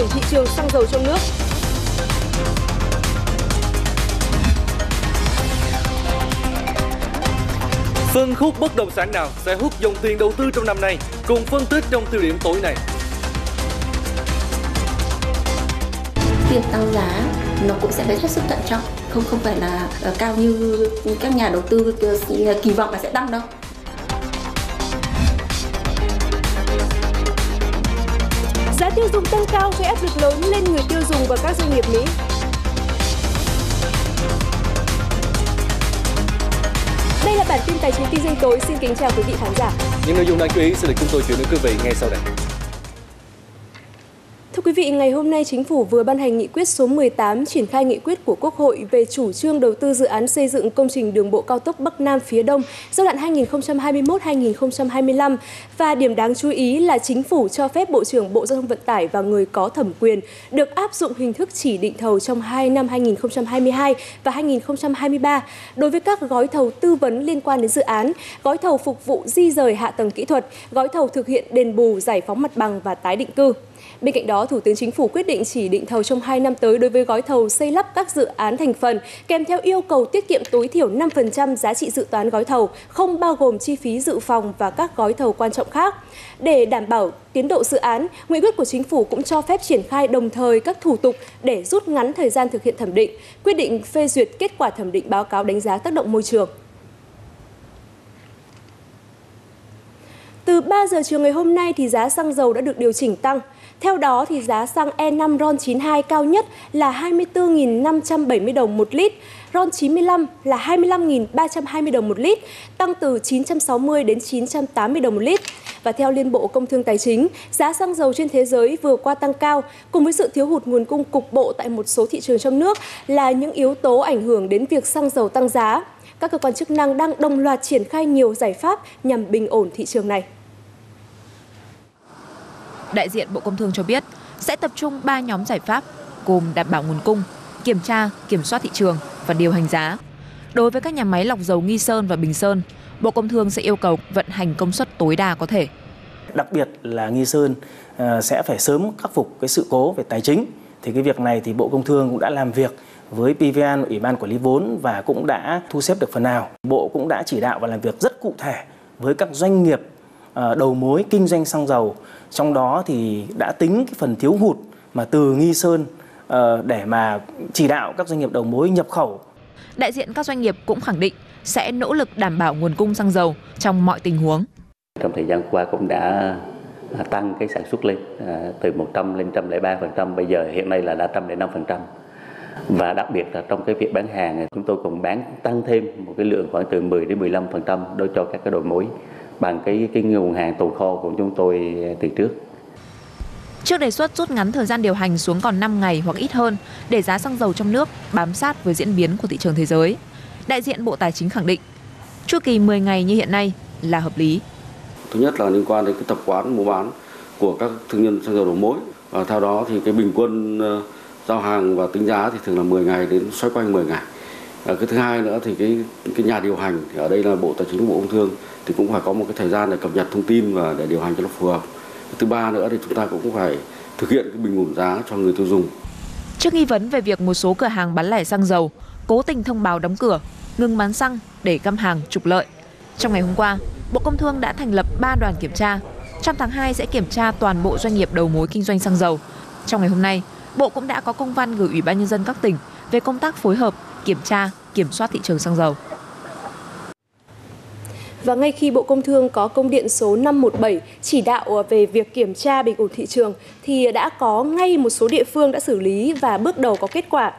ổn thị trường xăng dầu trong nước. Phân khúc bất động sản nào sẽ hút dòng tiền đầu tư trong năm nay? Cùng phân tích trong tiêu điểm tối nay. Việc tăng giá nó cũng sẽ phải hết sức thận trọng, không không phải là uh, cao như các nhà đầu tư uh, kỳ vọng là sẽ tăng đâu. Tiêu dùng tăng cao gây áp lực lớn lên người tiêu dùng và các doanh nghiệp Mỹ. Đây là bản tin tài chính kinh doanh tối. Xin kính chào quý vị khán giả. Những nội dung đáng chú ý sẽ được chúng tôi chuyển đến quý vị ngay sau đây. Thưa quý vị, ngày hôm nay Chính phủ vừa ban hành nghị quyết số 18 triển khai nghị quyết của Quốc hội về chủ trương đầu tư dự án xây dựng công trình đường bộ cao tốc Bắc Nam phía Đông giai đoạn 2021-2025 và điểm đáng chú ý là Chính phủ cho phép Bộ trưởng Bộ Giao thông Vận tải và người có thẩm quyền được áp dụng hình thức chỉ định thầu trong 2 năm 2022 và 2023 đối với các gói thầu tư vấn liên quan đến dự án, gói thầu phục vụ di rời hạ tầng kỹ thuật, gói thầu thực hiện đền bù giải phóng mặt bằng và tái định cư. Bên cạnh đó, Thủ tướng Chính phủ quyết định chỉ định thầu trong 2 năm tới đối với gói thầu xây lắp các dự án thành phần, kèm theo yêu cầu tiết kiệm tối thiểu 5% giá trị dự toán gói thầu, không bao gồm chi phí dự phòng và các gói thầu quan trọng khác. Để đảm bảo tiến độ dự án, nghị quyết của Chính phủ cũng cho phép triển khai đồng thời các thủ tục để rút ngắn thời gian thực hiện thẩm định, quyết định phê duyệt kết quả thẩm định báo cáo đánh giá tác động môi trường. Từ 3 giờ chiều ngày hôm nay thì giá xăng dầu đã được điều chỉnh tăng. Theo đó thì giá xăng E5 RON92 cao nhất là 24.570 đồng một lít, RON95 là 25.320 đồng một lít, tăng từ 960 đến 980 đồng một lít. Và theo Liên Bộ Công Thương Tài chính, giá xăng dầu trên thế giới vừa qua tăng cao cùng với sự thiếu hụt nguồn cung cục bộ tại một số thị trường trong nước là những yếu tố ảnh hưởng đến việc xăng dầu tăng giá. Các cơ quan chức năng đang đồng loạt triển khai nhiều giải pháp nhằm bình ổn thị trường này. Đại diện Bộ Công Thương cho biết sẽ tập trung 3 nhóm giải pháp gồm đảm bảo nguồn cung, kiểm tra, kiểm soát thị trường và điều hành giá. Đối với các nhà máy lọc dầu Nghi Sơn và Bình Sơn, Bộ Công Thương sẽ yêu cầu vận hành công suất tối đa có thể. Đặc biệt là Nghi Sơn ờ, sẽ phải sớm khắc phục cái sự cố về tài chính. Thì cái việc này thì Bộ Công Thương cũng đã làm việc với PVN, Ủy ban Quản lý vốn và cũng đã thu xếp được phần nào. Bộ cũng đã chỉ đạo và làm việc rất cụ thể với các doanh nghiệp đầu mối kinh doanh xăng dầu trong đó thì đã tính cái phần thiếu hụt mà từ Nghi Sơn ờ, để mà chỉ đạo các doanh nghiệp đầu mối nhập khẩu. Đại diện các doanh nghiệp cũng khẳng định sẽ nỗ lực đảm bảo nguồn cung xăng dầu trong mọi tình huống. Trong thời gian qua cũng đã tăng cái sản xuất lên à, từ 100 lên 103%, bây giờ hiện nay là đã 105%. Và đặc biệt là trong cái việc bán hàng chúng tôi cũng bán tăng thêm một cái lượng khoảng từ 10 đến 15% đối cho các cái đầu mối bằng cái cái nguồn hàng tồn kho của chúng tôi từ trước. Trước đề xuất rút ngắn thời gian điều hành xuống còn 5 ngày hoặc ít hơn để giá xăng dầu trong nước bám sát với diễn biến của thị trường thế giới, đại diện Bộ Tài chính khẳng định chu kỳ 10 ngày như hiện nay là hợp lý. Thứ nhất là liên quan đến cái tập quán mua bán của các thương nhân xăng dầu đầu mối và theo đó thì cái bình quân ờ, giao hàng và tính giá thì thường là 10 ngày đến xoay quanh 10 ngày. Ờ, cái thứ hai nữa thì cái cái nhà điều hành thì ở đây là Bộ Tài chính Bộ Công Thương thì cũng phải có một cái thời gian để cập nhật thông tin và để điều hành cho nó phù hợp. Thứ ba nữa thì chúng ta cũng phải thực hiện cái bình ổn giá cho người tiêu dùng. Trước nghi vấn về việc một số cửa hàng bán lẻ xăng dầu cố tình thông báo đóng cửa, ngừng bán xăng để găm hàng trục lợi. Trong ngày hôm qua, Bộ Công Thương đã thành lập 3 đoàn kiểm tra. Trong tháng 2 sẽ kiểm tra toàn bộ doanh nghiệp đầu mối kinh doanh xăng dầu. Trong ngày hôm nay, Bộ cũng đã có công văn gửi Ủy ban nhân dân các tỉnh về công tác phối hợp, kiểm tra, kiểm soát thị trường xăng dầu. Và ngay khi Bộ Công Thương có công điện số 517 chỉ đạo ờ, về việc kiểm tra bình ổn thị trường thì đã có ngay một số địa phương đã xử lý và bước đầu có kết quả.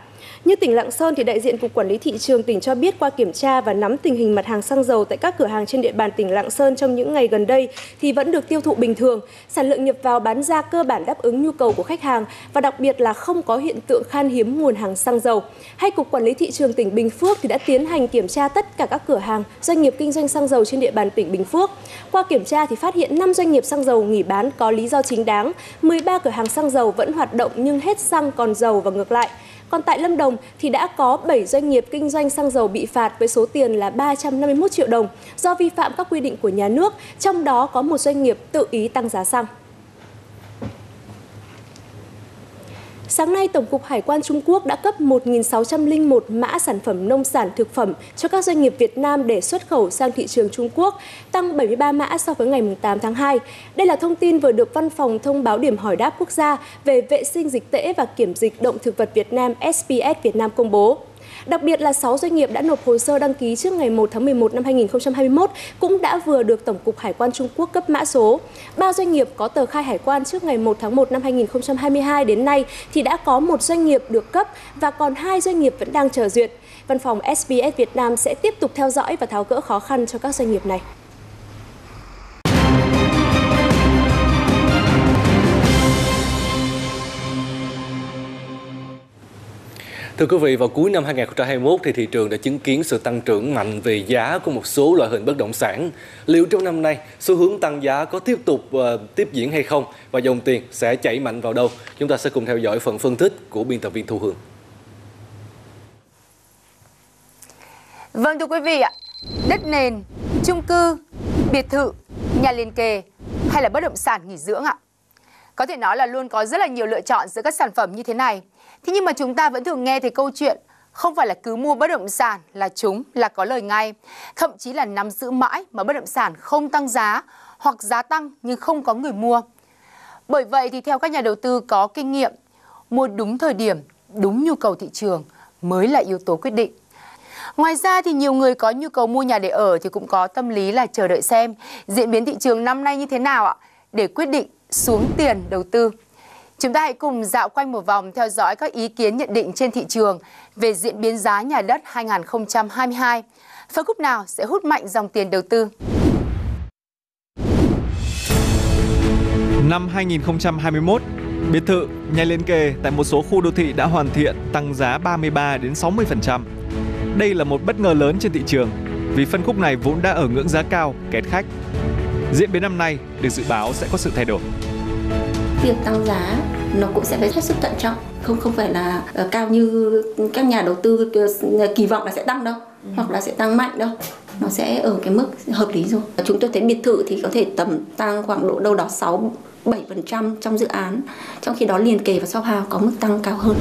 Như tỉnh Lạng Sơn thì đại diện Cục Quản lý thị trường tỉnh cho biết qua kiểm tra và nắm tình hình mặt hàng xăng dầu tại các cửa hàng trên địa bàn tỉnh Lạng Sơn trong những ngày gần đây thì vẫn được tiêu thụ bình thường, sản lượng nhập vào bán ra cơ bản đáp ứng nhu cầu của khách hàng và đặc biệt là không có hiện tượng khan hiếm nguồn hàng xăng dầu. Hay Cục Quản lý thị trường tỉnh Bình Phước thì đã tiến hành kiểm tra tất cả các cửa hàng doanh nghiệp kinh doanh xăng dầu trên địa bàn tỉnh Bình Phước. Qua kiểm tra thì phát hiện 5 doanh nghiệp xăng dầu nghỉ bán có lý do chính đáng, 13 cửa hàng xăng dầu vẫn hoạt động nhưng hết xăng còn dầu và ngược lại. Còn tại Lâm Đồng thì đã có 7 doanh nghiệp kinh doanh xăng dầu bị phạt với số tiền là 351 triệu đồng do vi phạm các quy định của nhà nước, trong đó có một doanh nghiệp tự ý tăng giá xăng. Sáng nay, Tổng cục Hải quan Trung Quốc đã cấp 1.601 mã sản phẩm nông sản thực phẩm cho các doanh nghiệp Việt Nam để xuất khẩu sang thị trường Trung Quốc, tăng 73 mã so với ngày 8 tháng 2. Đây là thông tin vừa được Văn phòng Thông báo Điểm hỏi đáp quốc gia về vệ sinh dịch tễ và kiểm dịch động thực vật Việt Nam SPS Việt Nam công bố. Đặc biệt là 6 doanh nghiệp đã nộp hồ sơ đăng ký trước ngày 1 tháng 11 năm 2021 cũng đã vừa được Tổng cục Hải quan Trung Quốc cấp mã số. Ba doanh nghiệp có tờ khai hải quan trước ngày 1 tháng 1 năm 2022 đến nay thì đã có một doanh nghiệp được cấp và còn hai doanh nghiệp vẫn đang chờ duyệt. Văn phòng SBS Việt Nam sẽ tiếp tục theo dõi và tháo gỡ khó khăn cho các doanh nghiệp này. Thưa quý vị, vào cuối năm 2021 thì thị trường đã chứng kiến sự tăng trưởng mạnh về giá của một số loại hình bất động sản. Liệu trong năm nay xu hướng tăng giá có tiếp tục uh, tiếp diễn hay không và dòng tiền sẽ chảy mạnh vào đâu? Chúng ta sẽ cùng theo dõi phần phân tích của biên tập viên Thu Hương. Vâng thưa quý vị ạ, đất nền, chung cư, biệt thự, nhà liền kề hay là bất động sản nghỉ dưỡng ạ? Có thể nói là luôn có rất là nhiều lựa chọn giữa các sản phẩm như thế này. Thế nhưng mà chúng ta vẫn thường nghe thấy câu chuyện không phải là cứ mua bất động sản là chúng là có lời ngay. Thậm chí là nắm giữ mãi mà bất động sản không tăng giá hoặc giá tăng nhưng không có người mua. Bởi vậy thì theo các nhà đầu tư có kinh nghiệm, mua đúng thời điểm, đúng nhu cầu thị trường mới là yếu tố quyết định. Ngoài ra thì nhiều người có nhu cầu mua nhà để ở thì cũng có tâm lý là chờ đợi xem diễn biến thị trường năm nay như thế nào ạ để quyết định xuống tiền đầu tư. Chúng ta hãy cùng dạo quanh một vòng theo dõi các ý kiến nhận định trên thị trường về diễn biến giá nhà đất 2022. Phân khúc nào sẽ hút mạnh dòng tiền đầu tư? Năm 2021, biệt thự, nhà liên kề tại một số khu đô thị đã hoàn thiện tăng giá 33 đến 60%. Đây là một bất ngờ lớn trên thị trường vì phân khúc này vốn đã ở ngưỡng giá cao, kẹt khách. Diễn biến năm nay được dự báo sẽ có sự thay đổi. Việc tăng giá nó cũng sẽ phải hết sức thận trọng. Không không phải là uh, cao như các nhà đầu tư kỳ vọng là sẽ tăng đâu ừ. hoặc là sẽ tăng mạnh đâu. Nó sẽ ở cái mức hợp lý rồi. Chúng tôi thấy biệt thự thì có thể tầm tăng khoảng độ đâu đó 6 7% trong dự án trong khi đó liền kề và shop house có mức tăng cao hơn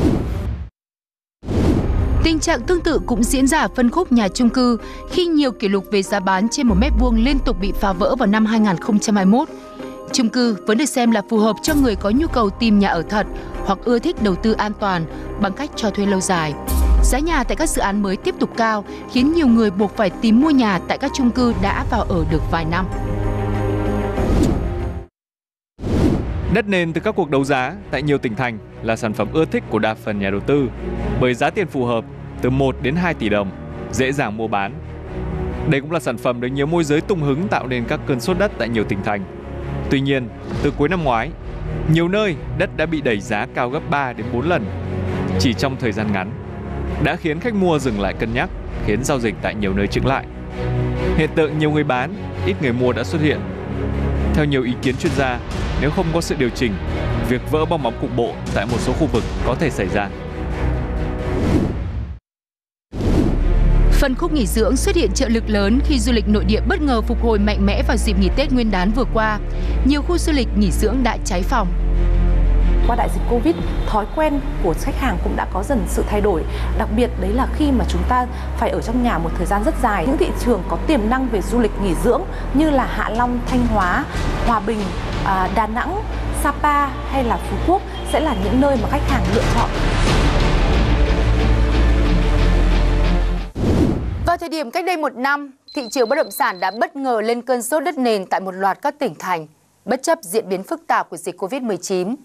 Tình trạng tương tự cũng diễn ra ở phân khúc nhà chung cư khi nhiều kỷ lục về giá bán trên một mét vuông liên tục bị phá vỡ vào năm 2021. Chung cư vẫn được xem là phù hợp cho người có nhu cầu tìm nhà ở thật hoặc ưa thích đầu tư an toàn bằng cách cho thuê lâu dài. Giá nhà tại các dự án mới tiếp tục cao, khiến nhiều người buộc phải tìm mua nhà tại các chung cư đã vào ở được vài năm. Đất nền từ các cuộc đấu giá tại nhiều tỉnh thành là sản phẩm ưa thích của đa phần nhà đầu tư bởi giá tiền phù hợp từ 1 đến 2 tỷ đồng, dễ dàng mua bán. Đây cũng là sản phẩm được nhiều môi giới tung hứng tạo nên các cơn sốt đất tại nhiều tỉnh thành Tuy nhiên, từ cuối năm ngoái, nhiều nơi đất đã bị đẩy giá cao gấp 3 đến 4 lần chỉ trong thời gian ngắn, đã khiến khách mua dừng lại cân nhắc, khiến giao dịch tại nhiều nơi chững lại. Hiện tượng nhiều người bán, ít người mua đã xuất hiện. Theo nhiều ý kiến chuyên gia, nếu không có sự điều chỉnh, việc vỡ bong bóng cục bộ tại một số khu vực có thể xảy ra. Phân khúc nghỉ dưỡng xuất hiện trợ lực lớn khi du lịch nội địa bất ngờ phục hồi mạnh mẽ vào dịp nghỉ Tết Nguyên đán vừa qua. Nhiều khu du lịch nghỉ dưỡng đã cháy phòng. Qua đại dịch Covid, thói quen của khách hàng cũng đã có dần sự thay đổi. Đặc biệt đấy là khi mà chúng ta phải ở trong nhà một thời gian rất dài. Những thị trường có tiềm năng về du lịch nghỉ dưỡng như là Hạ Long, Thanh Hóa, Hòa Bình, à, Đà Nẵng, Sapa hay là Phú Quốc sẽ là những nơi mà khách hàng lựa chọn. Vào thời điểm cách đây một năm, thị trường bất động sản đã bất ngờ lên cơn sốt đất nền tại một loạt các tỉnh thành, bất chấp diễn biến phức tạp của dịch Covid-19.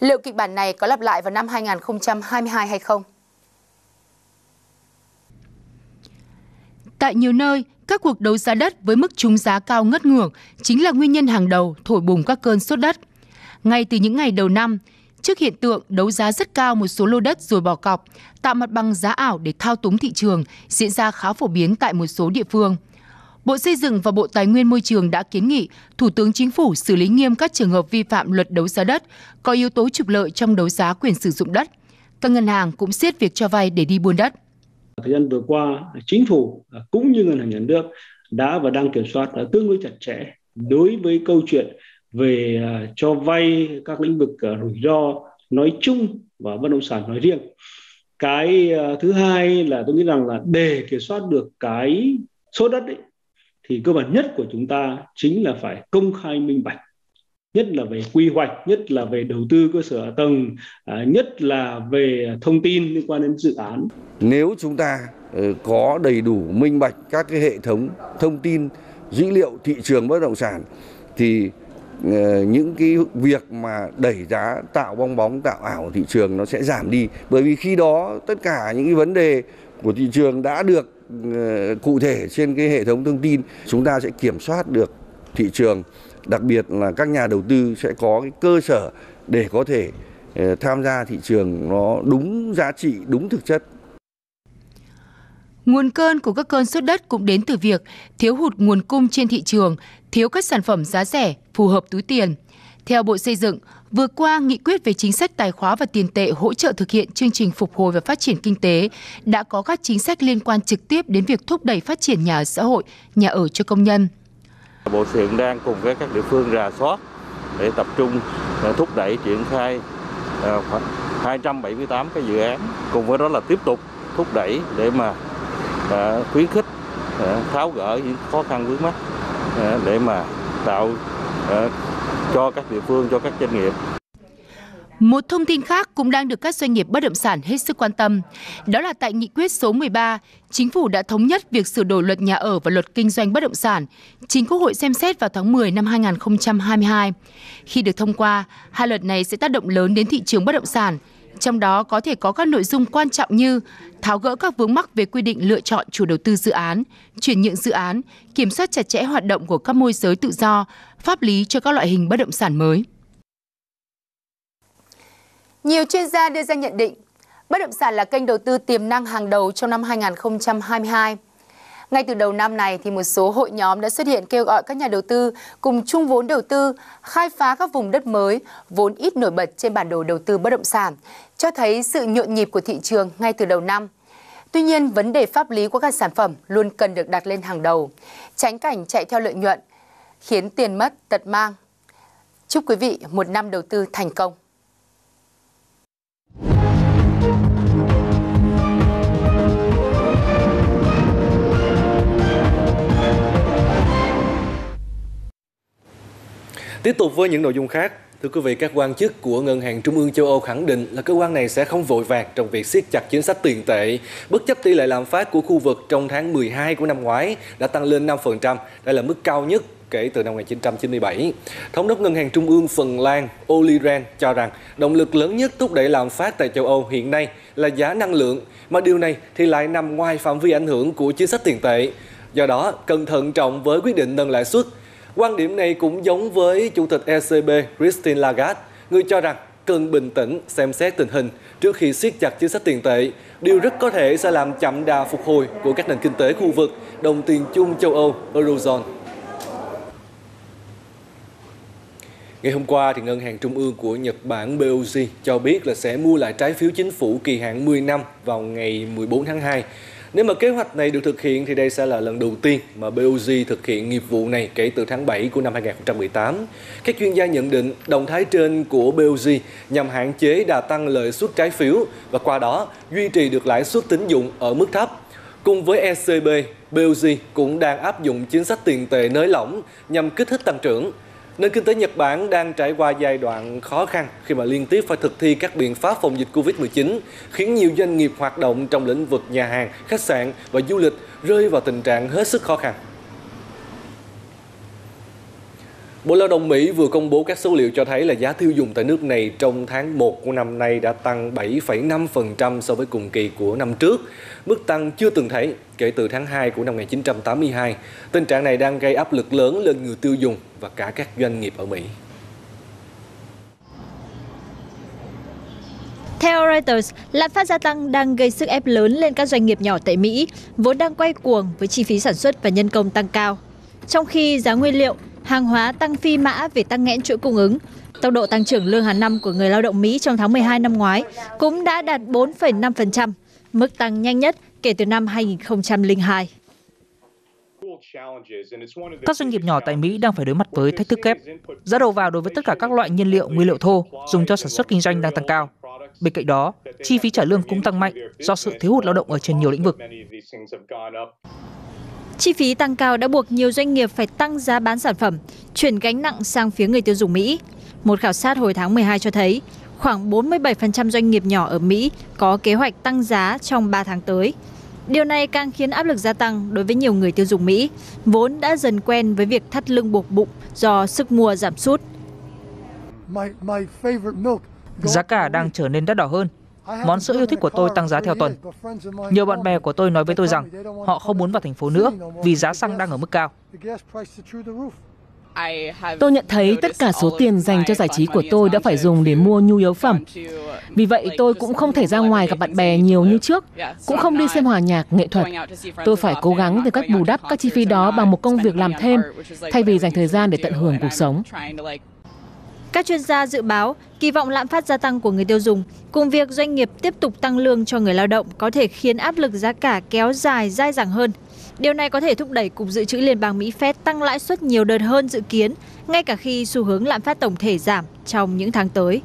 Liệu kịch bản này có lặp lại vào năm 2022 hay không? Tại nhiều nơi, các cuộc đấu giá đất với mức trúng giá cao ngất ngưỡng chính là nguyên nhân hàng đầu thổi bùng các cơn sốt đất. Ngay từ những ngày đầu năm, Trước hiện tượng đấu giá rất cao một số lô đất rồi bỏ cọc, tạo mặt bằng giá ảo để thao túng thị trường diễn ra khá phổ biến tại một số địa phương. Bộ Xây dựng và Bộ Tài nguyên Môi trường đã kiến nghị Thủ tướng Chính phủ xử lý nghiêm các trường hợp vi phạm luật đấu giá đất, có yếu tố trục lợi trong đấu giá quyền sử dụng đất. Các ngân hàng cũng siết việc cho vay để đi buôn đất. Thời gian vừa qua, chính phủ cũng như ngân hàng nhà nước đã và đang kiểm soát à, tương đối chặt chẽ đối với câu chuyện về à, cho vay các lĩnh vực à, rủi ro nói chung và bất động sản nói riêng. Cái thứ hai là tôi nghĩ rằng là để kiểm soát được cái số đất ấy, thì cơ bản nhất của chúng ta chính là phải công khai minh bạch nhất là về quy hoạch, nhất là về đầu tư cơ sở hạ tầng à, nhất là về thông tin liên quan đến dự án. Nếu chúng ta ờ, có đầy đủ, minh bạch các cái hệ thống thông tin, dữ liệu thị trường bất động sản, thì ờ, những cái việc mà đẩy giá tạo bong bóng, tạo ảo thị trường nó sẽ giảm đi. Bởi vì khi đó tất cả những cái vấn đề của thị trường đã được ờ, cụ thể trên cái hệ thống thông tin, chúng ta sẽ kiểm soát được thị trường đặc biệt là các nhà đầu tư sẽ có cái cơ sở để có thể ờ, tham gia thị trường nó đúng giá trị đúng thực chất Nguồn cơn của các cơn sốt đất cũng đến từ việc thiếu hụt nguồn cung trên thị trường, thiếu các sản phẩm giá rẻ, phù hợp túi tiền. Theo Bộ Xây dựng, vừa qua nghị quyết về chính sách tài khóa và tiền tệ hỗ trợ thực hiện chương trình phục hồi và phát triển kinh tế đã có các chính sách liên quan trực tiếp đến việc thúc đẩy phát triển nhà ở xã hội, nhà ở cho công nhân. Bộ Xây dựng đang cùng với các địa phương rà soát để tập trung à, thúc đẩy triển khai à, khoảng 278 cái dự án. Cùng với đó là tiếp tục thúc đẩy để mà à, khuyến khích tháo gỡ những khó khăn vướng mắt để mà tạo cho các địa phương, cho các doanh nghiệp một thông tin khác cũng đang được các doanh nghiệp bất động sản hết sức quan tâm. Đó là tại nghị quyết số 13, Chính phủ đã thống nhất việc sửa đổi luật nhà ở và luật kinh doanh bất động sản. Chính Quốc hội xem xét vào tháng 10 năm 2022. Khi được thông qua, hai luật này sẽ tác động lớn đến thị trường bất động sản. Trong đó có thể có các nội dung quan trọng như tháo gỡ các vướng mắc về quy định lựa chọn chủ đầu tư dự án, chuyển nhượng dự án, kiểm soát chặt chẽ hoạt động của các môi giới tự do, pháp lý cho các loại hình bất động sản mới. Nhiều chuyên gia đưa ra nhận định, bất động sản là kênh đầu tư tiềm năng hàng đầu trong năm 2022. Ngay từ đầu năm này thì một số hội nhóm đã xuất hiện kêu gọi các nhà đầu tư cùng chung vốn đầu tư khai phá các vùng đất mới vốn ít nổi bật trên bản đồ đầu tư bất động sản, cho thấy sự nhộn nhịp của thị trường ngay từ đầu năm. Tuy nhiên, vấn đề pháp lý của các sản phẩm luôn cần được đặt lên hàng đầu, tránh cảnh chạy theo lợi nhuận, khiến tiền mất tật mang. Chúc quý vị một năm đầu tư thành công. Tiếp tục với những nội dung khác, Thưa quý vị, các quan chức của Ngân hàng Trung ương châu Âu khẳng định là cơ quan này sẽ không vội vàng trong việc siết chặt chính sách tiền tệ, bất chấp tỷ lệ lạm phát của khu vực trong tháng 12 của năm ngoái đã tăng lên 5%, đây là mức cao nhất kể từ năm 1997. Thống đốc Ngân hàng Trung ương Phần Lan Olli Rehn cho rằng động lực lớn nhất thúc đẩy lạm phát tại châu Âu hiện nay là giá năng lượng, mà điều này thì lại nằm ngoài phạm vi ảnh hưởng của chính sách tiền tệ. Do đó, cần thận trọng với quyết định nâng lãi suất Quan điểm này cũng giống với Chủ tịch ECB Christine Lagarde, người cho rằng cần bình tĩnh xem xét tình hình trước khi siết chặt chính sách tiền tệ. Điều rất có thể sẽ làm chậm đà phục hồi của các nền kinh tế khu vực, đồng tiền chung châu Âu, Eurozone. Ngày hôm qua, thì Ngân hàng Trung ương của Nhật Bản BOJ cho biết là sẽ mua lại trái phiếu chính phủ kỳ hạn 10 năm vào ngày 14 tháng 2 nếu mà kế hoạch này được thực hiện thì đây sẽ là lần đầu tiên mà BOJ thực hiện nghiệp vụ này kể từ tháng 7 của năm 2018. Các chuyên gia nhận định động thái trên của BOJ nhằm hạn chế đà tăng lợi suất trái phiếu và qua đó duy trì được lãi suất tín dụng ở mức thấp. Cùng với ECB, BOJ cũng đang áp dụng chính sách tiền tệ nới lỏng nhằm kích thích tăng trưởng. Nền kinh tế Nhật Bản đang trải qua giai đoạn khó khăn khi mà liên tiếp phải thực thi các biện pháp phòng dịch Covid-19, khiến nhiều doanh nghiệp hoạt động trong lĩnh vực nhà hàng, khách sạn và du lịch rơi vào tình trạng hết sức khó khăn. Bộ Lao động Mỹ vừa công bố các số liệu cho thấy là giá tiêu dùng tại nước này trong tháng 1 của năm nay đã tăng 7,5% so với cùng kỳ của năm trước, mức tăng chưa từng thấy kể từ tháng 2 của năm 1982. Tình trạng này đang gây áp lực lớn lên người tiêu dùng và cả các doanh nghiệp ở Mỹ. Theo Reuters, lạm phát gia tăng đang gây sức ép lớn lên các doanh nghiệp nhỏ tại Mỹ, vốn đang quay cuồng với chi phí sản xuất và nhân công tăng cao. Trong khi giá nguyên liệu, hàng hóa tăng phi mã về tăng nghẽn chuỗi cung ứng. Tốc độ tăng trưởng lương hàng năm của người lao động Mỹ trong tháng 12 năm ngoái cũng đã đạt 4,5%, mức tăng nhanh nhất kể từ năm 2002. Các doanh nghiệp nhỏ tại Mỹ đang phải đối mặt với thách thức kép. Giá đầu vào đối với tất cả các loại nhiên liệu, nguyên liệu thô dùng cho sản xuất kinh doanh đang tăng cao. Bên cạnh đó, chi phí trả lương cũng tăng mạnh do sự thiếu hụt lao động ở trên nhiều lĩnh vực. Chi phí tăng cao đã buộc nhiều doanh nghiệp phải tăng giá bán sản phẩm, chuyển gánh nặng sang phía người tiêu dùng Mỹ. Một khảo sát hồi tháng 12 cho thấy, khoảng 47% doanh nghiệp nhỏ ở Mỹ có kế hoạch tăng giá trong 3 tháng tới. Điều này càng khiến áp lực gia tăng đối với nhiều người tiêu dùng Mỹ, vốn đã dần quen với việc thắt lưng buộc bụng do sức mua giảm sút. Giá cả đang trở nên đắt đỏ hơn. Món sữa yêu thích của tôi tăng giá theo tuần. Nhiều bạn bè của tôi nói với tôi rằng họ không muốn vào thành phố nữa vì giá xăng đang ở mức cao. Tôi nhận thấy tất cả số tiền dành cho giải trí của tôi đã phải dùng để mua nhu yếu phẩm. Vì vậy tôi cũng không thể ra ngoài gặp bạn bè nhiều như trước, cũng không đi xem hòa nhạc, nghệ thuật. Tôi phải cố gắng tìm cách bù đắp các chi phí đó bằng một công việc làm thêm, thay vì dành thời gian để tận hưởng cuộc sống. Các chuyên gia dự báo kỳ vọng lạm phát gia tăng của người tiêu dùng cùng việc doanh nghiệp tiếp tục tăng lương cho người lao động có thể khiến áp lực giá cả kéo dài dai dẳng hơn. Điều này có thể thúc đẩy Cục Dự trữ Liên bang Mỹ Fed tăng lãi suất nhiều đợt hơn dự kiến, ngay cả khi xu hướng lạm phát tổng thể giảm trong những tháng tới.